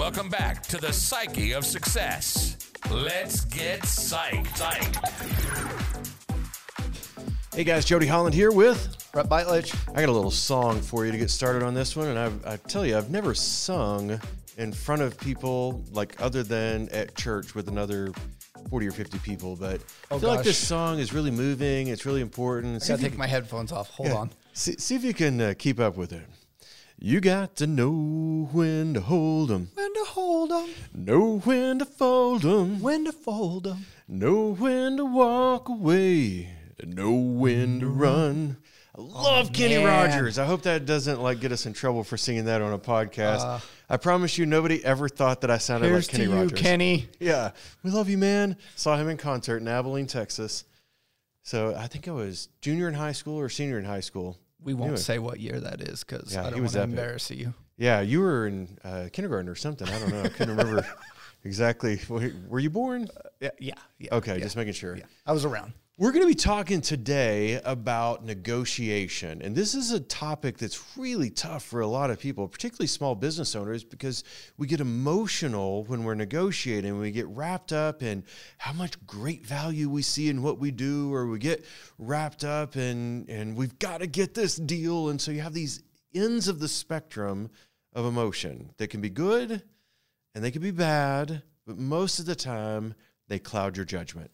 Welcome back to the Psyche of Success. Let's get psyched. psyched. Hey guys, Jody Holland here with. Brett Beitlich. I got a little song for you to get started on this one, and I, I tell you, I've never sung in front of people like other than at church with another 40 or 50 people, but I feel like this song is really moving. It's really important. I See gotta if you- take my headphones off. Hold on. See, see if you can uh, keep up with it. You got to know when to hold 'em, When to hold them, know when to fold 'em, when to fold them. know when to walk away, know when to run. I love oh, Kenny man. Rogers. I hope that doesn't like get us in trouble for singing that on a podcast. Uh, I promise you, nobody ever thought that I sounded like Kenny to you, Rogers. Kenny. Yeah, we love you, man. Saw him in concert in Abilene, Texas. So I think I was junior in high school or senior in high school. We won't Anyway. say what year that is because Yeah, I don't want to embarrass you. Yeah, you were in uh, kindergarten or something. I don't know. I couldn't remember exactly. Were you born? Yeah, yeah, yeah. Okay, yeah, just making sure. yeah. I was around. We're going to be talking today about negotiation. And this is a topic that's really tough for a lot of people, particularly small business owners, because we get emotional when we're negotiating. We get wrapped up in how much great value we see in what we do, or we get wrapped up in, and we've got to get this deal. And so you have these ends of the spectrum of emotion They can be good and they can be bad, but most of the time they cloud your judgment.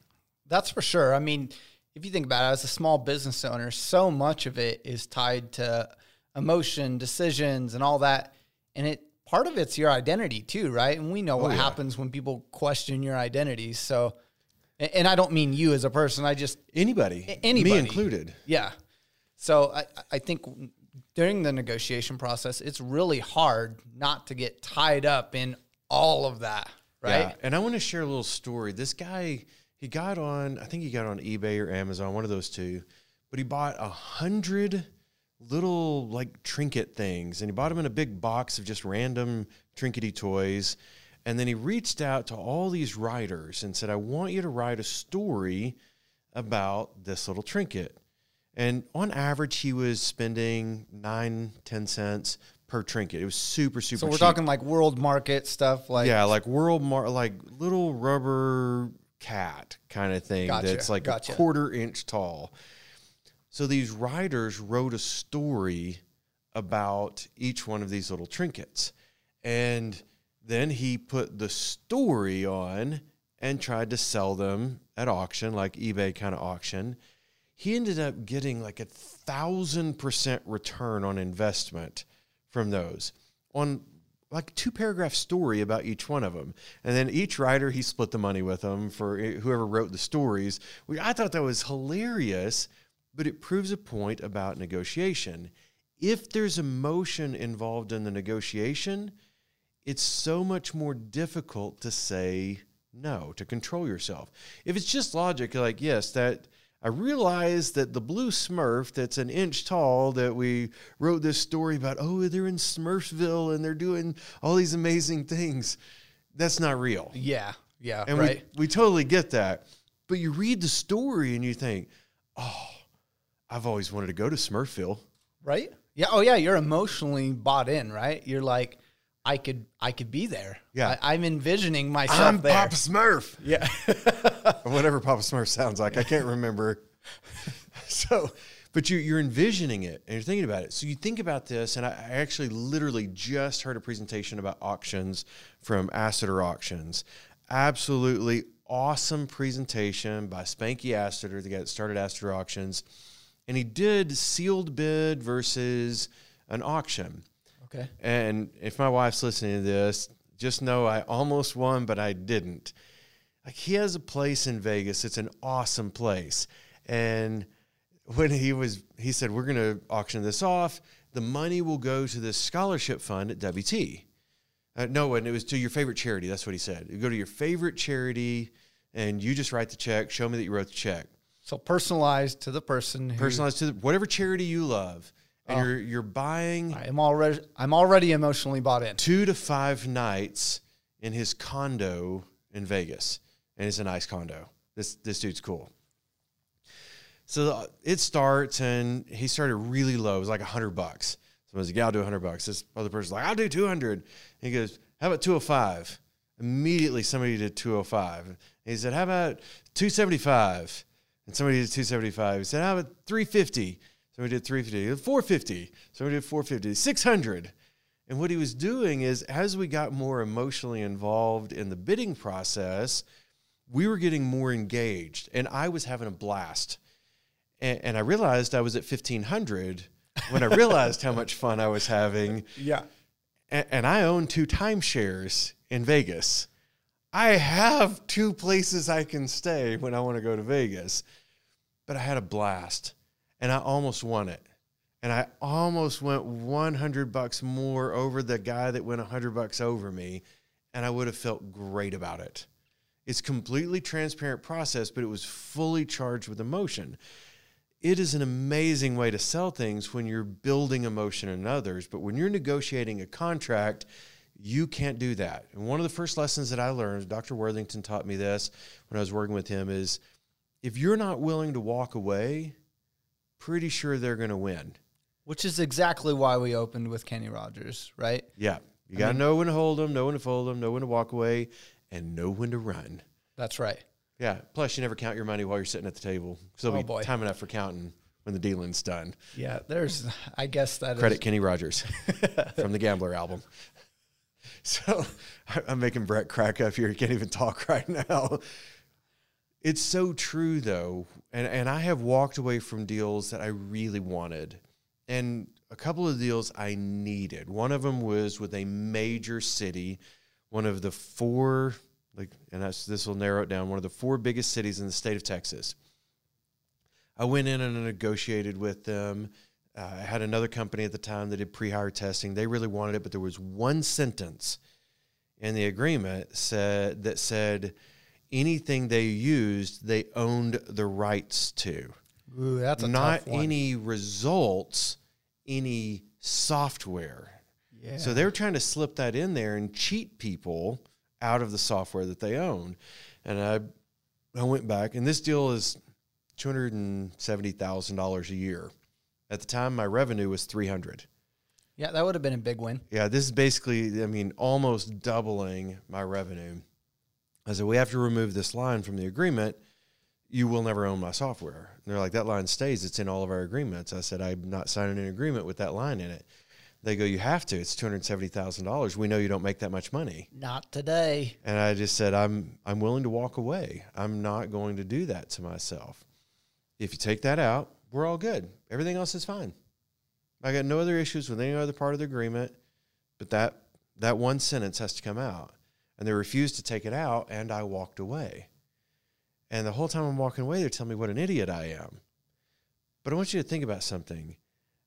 That's for sure. I mean, if you think about it, as a small business owner, so much of it is tied to emotion, decisions, and all that. And it part of it's your identity too, right? And we know oh, what Oh, yeah. happens when people question your identity. So, and I don't mean you as a person. I just Anybody, anybody. me included. Yeah. So I, I think during the negotiation process, it's really hard not to get tied up in all of that, right? Yeah, and I want to share a little story. This guy, he got on, I think he got on eBay or Amazon, one of those two, but he bought a hundred little like trinket things, and he bought them in a big box of just random trinkety toys. And then he reached out to all these writers and said, I want you to write a story about this little trinket. And on average, he was spending nine, ten cents per trinket. It was super, super So we're cheap. talking like world market stuff, like yeah, like world mar like little rubber cat kind of thing Gotcha, that's like gotcha. a quarter inch tall. So these writers wrote a story about each one of these little trinkets. And then he put the story on and tried to sell them at auction, like eBay kind of auction. He ended up getting like a thousand percent return on investment from those on like two paragraph story about each one of them. And then each writer, he split the money with them for eh, whoever wrote the stories. I thought that was hilarious, but it proves a point about negotiation. If there's emotion involved in the negotiation, it's so much more difficult to say no, to control yourself. If it's just logic, like, yes, that I realize that the blue Smurf that's an inch tall that we wrote this story about, oh, they're in Smurfville and they're doing all these amazing things. That's not real. yeah, yeah, And right. we, we totally get that. But you read the story and you think, oh, I've always wanted to go to Smurfville. right? Yeah. Oh, yeah. You're emotionally bought in, right? You're like, I could, I could be there. Yeah. I, I'm envisioning myself I'm there. Papa Smurf. yeah. whatever Papa Smurf sounds like. I can't remember. so, but you, you're envisioning it and you're thinking about it. So you think about this, and I, I actually literally just heard a presentation about auctions from Assiter Auctions. Absolutely awesome presentation by Spanky Assiter, the guy that started Assiter Auctions. And he did sealed bid versus an auction. okay. And if my wife's listening to this, just know I almost won, but I didn't. Like he has a place in Vegas. It's an awesome place. And when he was, he said, "We're going to auction this off. The money will go to this scholarship fund at WT." Uh, no, and it was to your favorite charity. That's what he said. You go to your favorite charity, and you just write the check. Show me that you wrote the check. So personalized to the person who Personalized to the, whatever charity you love, and you're you're buying I am already, I'm already emotionally bought in. two to five nights in his condo in Vegas, and it's a nice condo. This this dude's cool. So uh, it starts, and he started really low. It was like a hundred bucks. So I was like, "Yeah, I'll do hundred bucks." This other person's like, "I'll do 200. He goes, how about 205? Immediately somebody did 205. He said, how about 275? And somebody did 275. He said, how about 350? Somebody did 350. 450. Somebody did 450. 600. And what he was doing is, as we got more emotionally involved in the bidding process, we were getting more engaged, and I was having a blast. And, and I realized I was at 1500 when I realized how much fun I was having. Yeah. And, and I own two timeshares in Vegas. I have two places I can stay when I want to go to Vegas. But I had a blast and I almost won it. And I almost went 100 bucks more over the guy that went 100 bucks over me. And I would have felt great about it. It's completely transparent process, but it was fully charged with emotion. It is an amazing way to sell things when you're building emotion in others, but when you're negotiating a contract, you can't do that. And one of the first lessons that I learned, Dr. Worthington taught me this when I was working with him, is if you're not willing to walk away, pretty sure they're going to win. Which is exactly why we opened with Kenny Rogers, right? Yeah. You got to know when to hold them, know when to fold them, know when to walk away, and know when to run. That's right. Yeah. Plus, you never count your money while you're sitting at the table. So Oh, there'll be boy. time enough for counting when the dealing's done. Yeah, there's, I guess that is- Credit Kenny Rogers from the Gambler album. So I'm making Brett crack up here. He can't even talk right now. It's so true though. And and I have walked away from deals that I really wanted. And a couple of deals I needed. One of them was with a major city, one of the four like and that's, this will narrow it down, one of the four biggest cities in the state of Texas. I went in and negotiated with them. Uh, I had another company at the time that did pre-hire testing. They really wanted it, but there was one sentence in the agreement said that said anything they used, they owned the rights to. Ooh, that's a Not any results, any software. Yeah. So they were trying to slip that in there and cheat people out of the software that they own. And I I went back and this deal is two hundred and seventy thousand dollars a year. At the time my revenue was three hundred. yeah, that would have been a big win. Yeah, this is basically I mean, almost doubling my revenue. I said, we have to remove this line from the agreement. You will never own my software. And they're like, that line stays. It's in all of our agreements. I said, I'm not signing an agreement with that line in it. They go, you have to. It's two hundred seventy thousand dollars. We know you don't make that much money. Not today. And I just said, I'm I'm willing to walk away. I'm not going to do that to myself. If you take that out, we're all good. Everything else is fine. I got no other issues with any other part of the agreement, but that that one sentence has to come out. And they refused to take it out, and I walked away. And the whole time I'm walking away, they're telling me what an idiot I am. But I want you to think about something.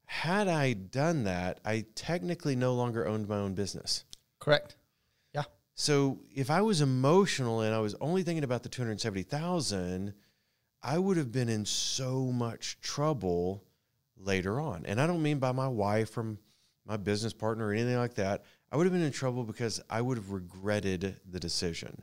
Had I done that, I technically no longer owned my own business. Correct. Yeah. So if I was emotional and I was only thinking about the 270,000, I would have been in so much trouble later on. And I don't mean by my wife or my business partner or anything like that. I would have been in trouble because I would have regretted the decision.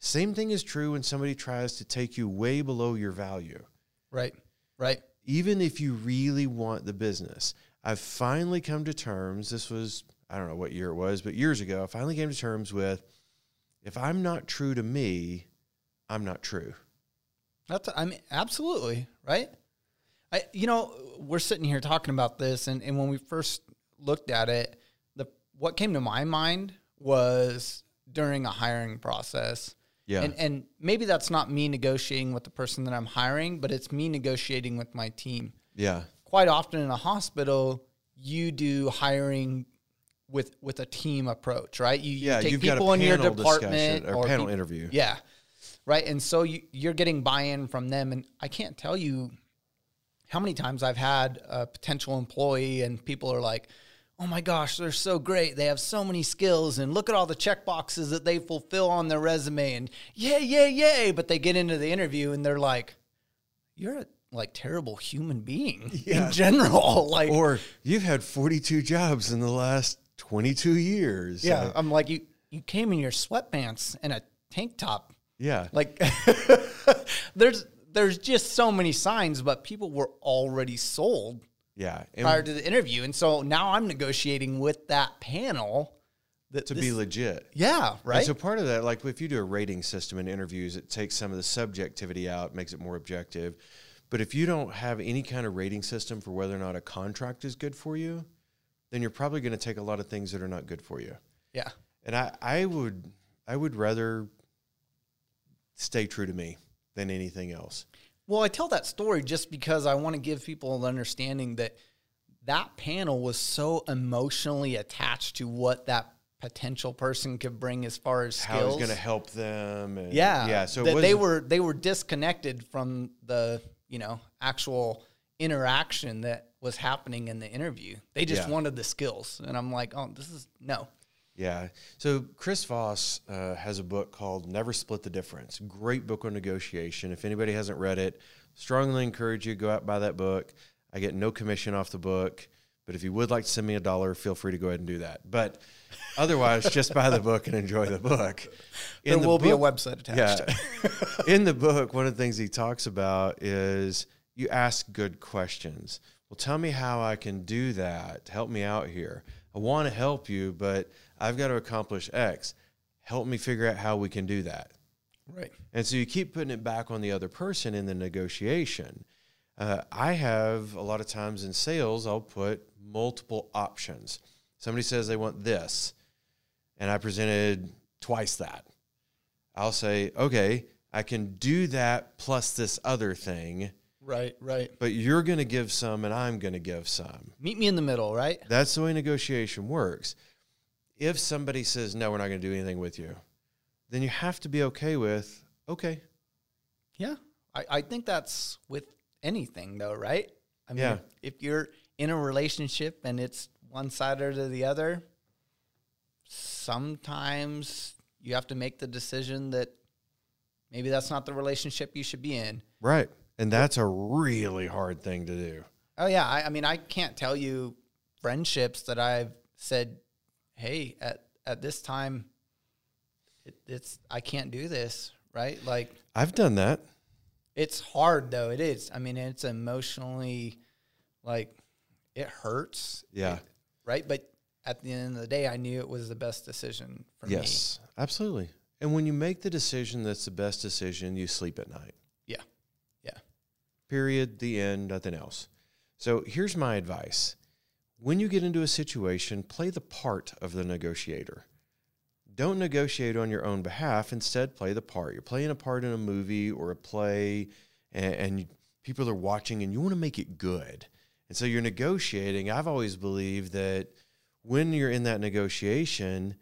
Same thing is true when somebody tries to take you way below your value Right. Right. Even if you really want the business. I've finally come to terms. This was, I don't know what year it was, but years ago, I finally came to terms with if I'm not true to me, I'm not true. That's I mean absolutely right. I you know we're sitting here talking about this, and, and when we first looked at it, the what came to my mind was during a hiring process. Yeah. And and maybe that's not me negotiating with the person that I'm hiring, but it's me negotiating with my team. Yeah. Quite often in a hospital, you do hiring with with a team approach, right? You, you Yeah, take you've got a people in your department discussion or panel interview. Yeah. Right. And so you, you're getting buy in from them. And I can't tell you how many times I've had a potential employee and people are like, oh my gosh, they're so great. They have so many skills. And look at all the check boxes that they fulfill on their resume. And yay, yay, yay. But they get into the interview and they're like, you're a like terrible human being in general. Like, Or you've had 42 jobs in the last 22 years. yeah, Uh, I'm like, you, you came in your sweatpants and a tank top yeah. Like there's there's just so many signs, but people were already sold yeah. And prior to the interview. And so now I'm negotiating with that panel that to this- be legit. yeah, And right. so part of that, like if you do a rating system in interviews, it takes some of the subjectivity out, makes it more objective. But if you don't have any kind of rating system for whether or not a contract is good for you, then you're probably going to take a lot of things that are not good for you. yeah, And I, I would I would rather stay true to me than anything else. Well, I tell that story just because I want to give people an understanding that that panel was so emotionally attached to what that potential person could bring as far as skills. How it's going to help them. And yeah, yeah. So that they were they were disconnected from the you know actual interaction that was happening in the interview. They just Yeah. wanted the skills, and I'm like, oh, this is no. Yeah. So Chris Voss uh, has a book called Never Split the Difference. Great book on negotiation. If anybody hasn't read it, strongly encourage you to go out and buy that book. I get no commission off the book, but if you would like to send me a dollar, feel free to go ahead and do that. But otherwise, just buy the book and enjoy the book. There In the will be a website attached. yeah. In the book, one of the things he talks about is you ask good questions. Well, tell me how I can do that. Help me out here. I want to help you, but I've got to accomplish X. Help me figure out how we can do that. Right. And so you keep putting it back on the other person in the negotiation. Uh, I have a lot of times in sales, I'll put multiple options. Somebody says they want this, and I presented twice that. I'll say, okay, I can do that plus this other thing, Right. Right. but you're going to give some and I'm going to give some. Meet me in the middle. Right. That's the way negotiation works. If somebody says, no, we're not going to do anything with you, then you have to be okay with, okay, Yeah. I, I think that's with anything though, right? I mean, Yeah. if, if you're in a relationship and it's one side or the other, sometimes you have to make the decision that maybe that's not the relationship you should be in. Right. And that's a really hard thing to do. Oh yeah, I, I mean, I can't tell you friendships that I've said, "Hey, at at this time, it, it's I can't do this." Right? Like I've done that. it's hard though. It is. I mean, it's emotionally like it hurts. Yeah. Right. But at the end of the day, I knew it was the best decision for me. Yes, absolutely. And when you make the decision that's the best decision, you sleep at night. Yeah. Yeah. Period. The end. Nothing else. So here's my advice. When you get into a situation, play the part of the negotiator. Don't negotiate on your own behalf. Instead, play the part. You're playing a part in a movie or a play, and, and people are watching, and you want to make it good. And so you're negotiating. I've always believed that when you're in that negotiation,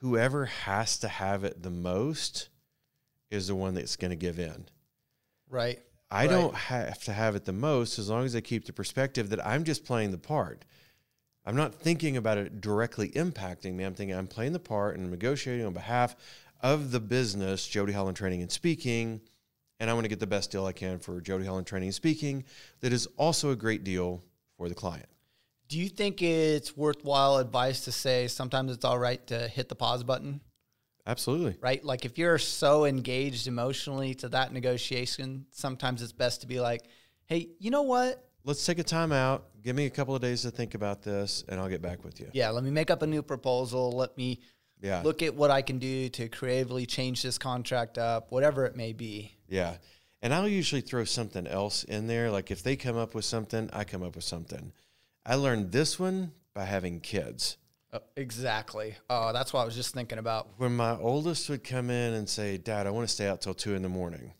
whoever has to have it the most is the one that's going to give in. Right. I Right. don't have to have it the most as long as I keep the perspective that I'm just playing the part. I'm not thinking about it directly impacting me. I'm thinking I'm playing the part and negotiating on behalf of the business, Jody Holland Training and Speaking, and I want to get the best deal I can for Jody Holland Training and Speaking that is also a great deal for the client. Do you think it's worthwhile advice to say sometimes it's all right to hit the pause button? Absolutely. right? Like if you're so engaged emotionally to that negotiation, sometimes it's best to be like, "Hey, you know what? Let's take a time out. Give me a couple of days to think about this and I'll get back with you. Yeah, let me make up a new proposal. Let me Yeah. look at what I can do to creatively change this contract up, whatever it may be." Yeah. And I'll usually throw something else in there. Like if they come up with something, I come up with something. I learned this one by having kids. Oh, exactly. Oh, that's what I was just thinking about. When my oldest would come in and say, Dad, I want to stay out till two in the morning.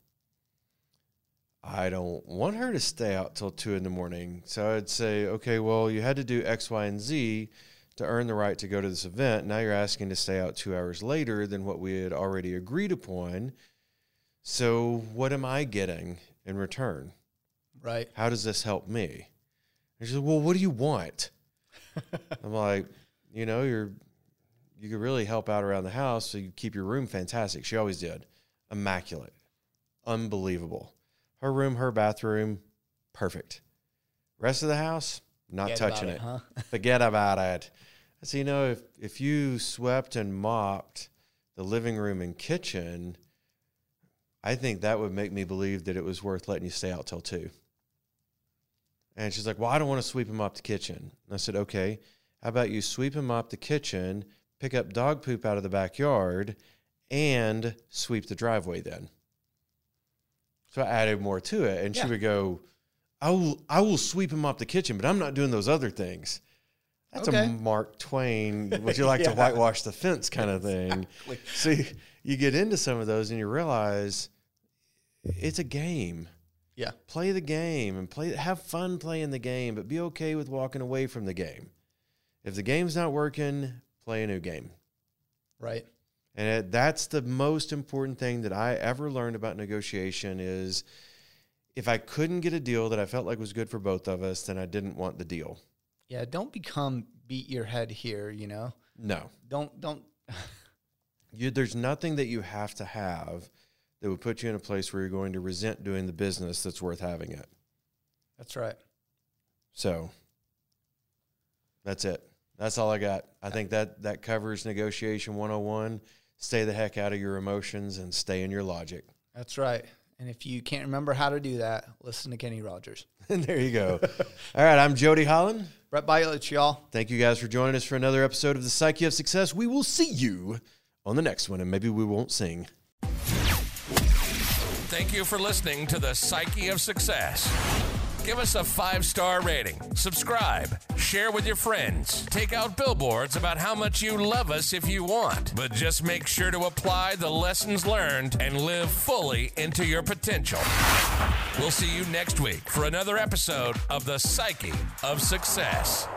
I don't want her to stay out till two in the morning. So I'd say, okay, well, you had to do X, Y, and Z to earn the right to go to this event. Now you're asking to stay out two hours later than what we had already agreed upon. So what am I getting in return? Right. How does this help me? And she said, Well, what do you want? I'm like, you know, you're you could really help out around the house so you keep your room fantastic. She always did. Immaculate. Unbelievable. Her room, her bathroom, perfect. Rest of the house, not Forget touching about it. huh? Forget about it. So you know, if if you swept and mopped the living room and kitchen, I think that would make me believe that it was worth letting you stay out till two. And she's like, Well, I don't want to sweep and mop the kitchen. And I said, Okay, how about you sweep and mop the kitchen, pick up dog poop out of the backyard and sweep the driveway then. So I added more to it. And Yeah. she would go, I will, I will sweep him up the kitchen, but I'm not doing those other things. That's Okay. a Mark Twain, would you like to whitewash the fence kind of thing. So you, you get into some of those and you realize it's a game. Yeah. Play the game and play have fun playing the game, but be okay with walking away from the game. If the game's not working, play a new game. Right. And it, that's the most important thing that I ever learned about negotiation is if I couldn't get a deal that I felt like was good for both of us, then I didn't want the deal. Yeah. Don't become beat your head here, you know? No. Don't, don't, You, there's nothing that you have to have that would put you in a place where you're going to resent doing the business that's worth having it. that's right. So that's it. That's all I got. I think that that covers negotiation 101. Stay the heck out of your emotions and stay in your logic. That's right. And if you can't remember how to do that, listen to Kenny Rogers. And there you go. all right, I'm Jody Holland. Brett Bielich, y'all. Thank you guys for joining us for another episode of the Psyche of Success. We will see you on the next one, and maybe we won't sing. Thank you for listening to the Psyche of Success. Give us a five star rating, subscribe, share with your friends, take out billboards about how much you love us if you want, but just make sure to apply the lessons learned and live fully into your potential. We'll see you next week for another episode of the Psyche of Success.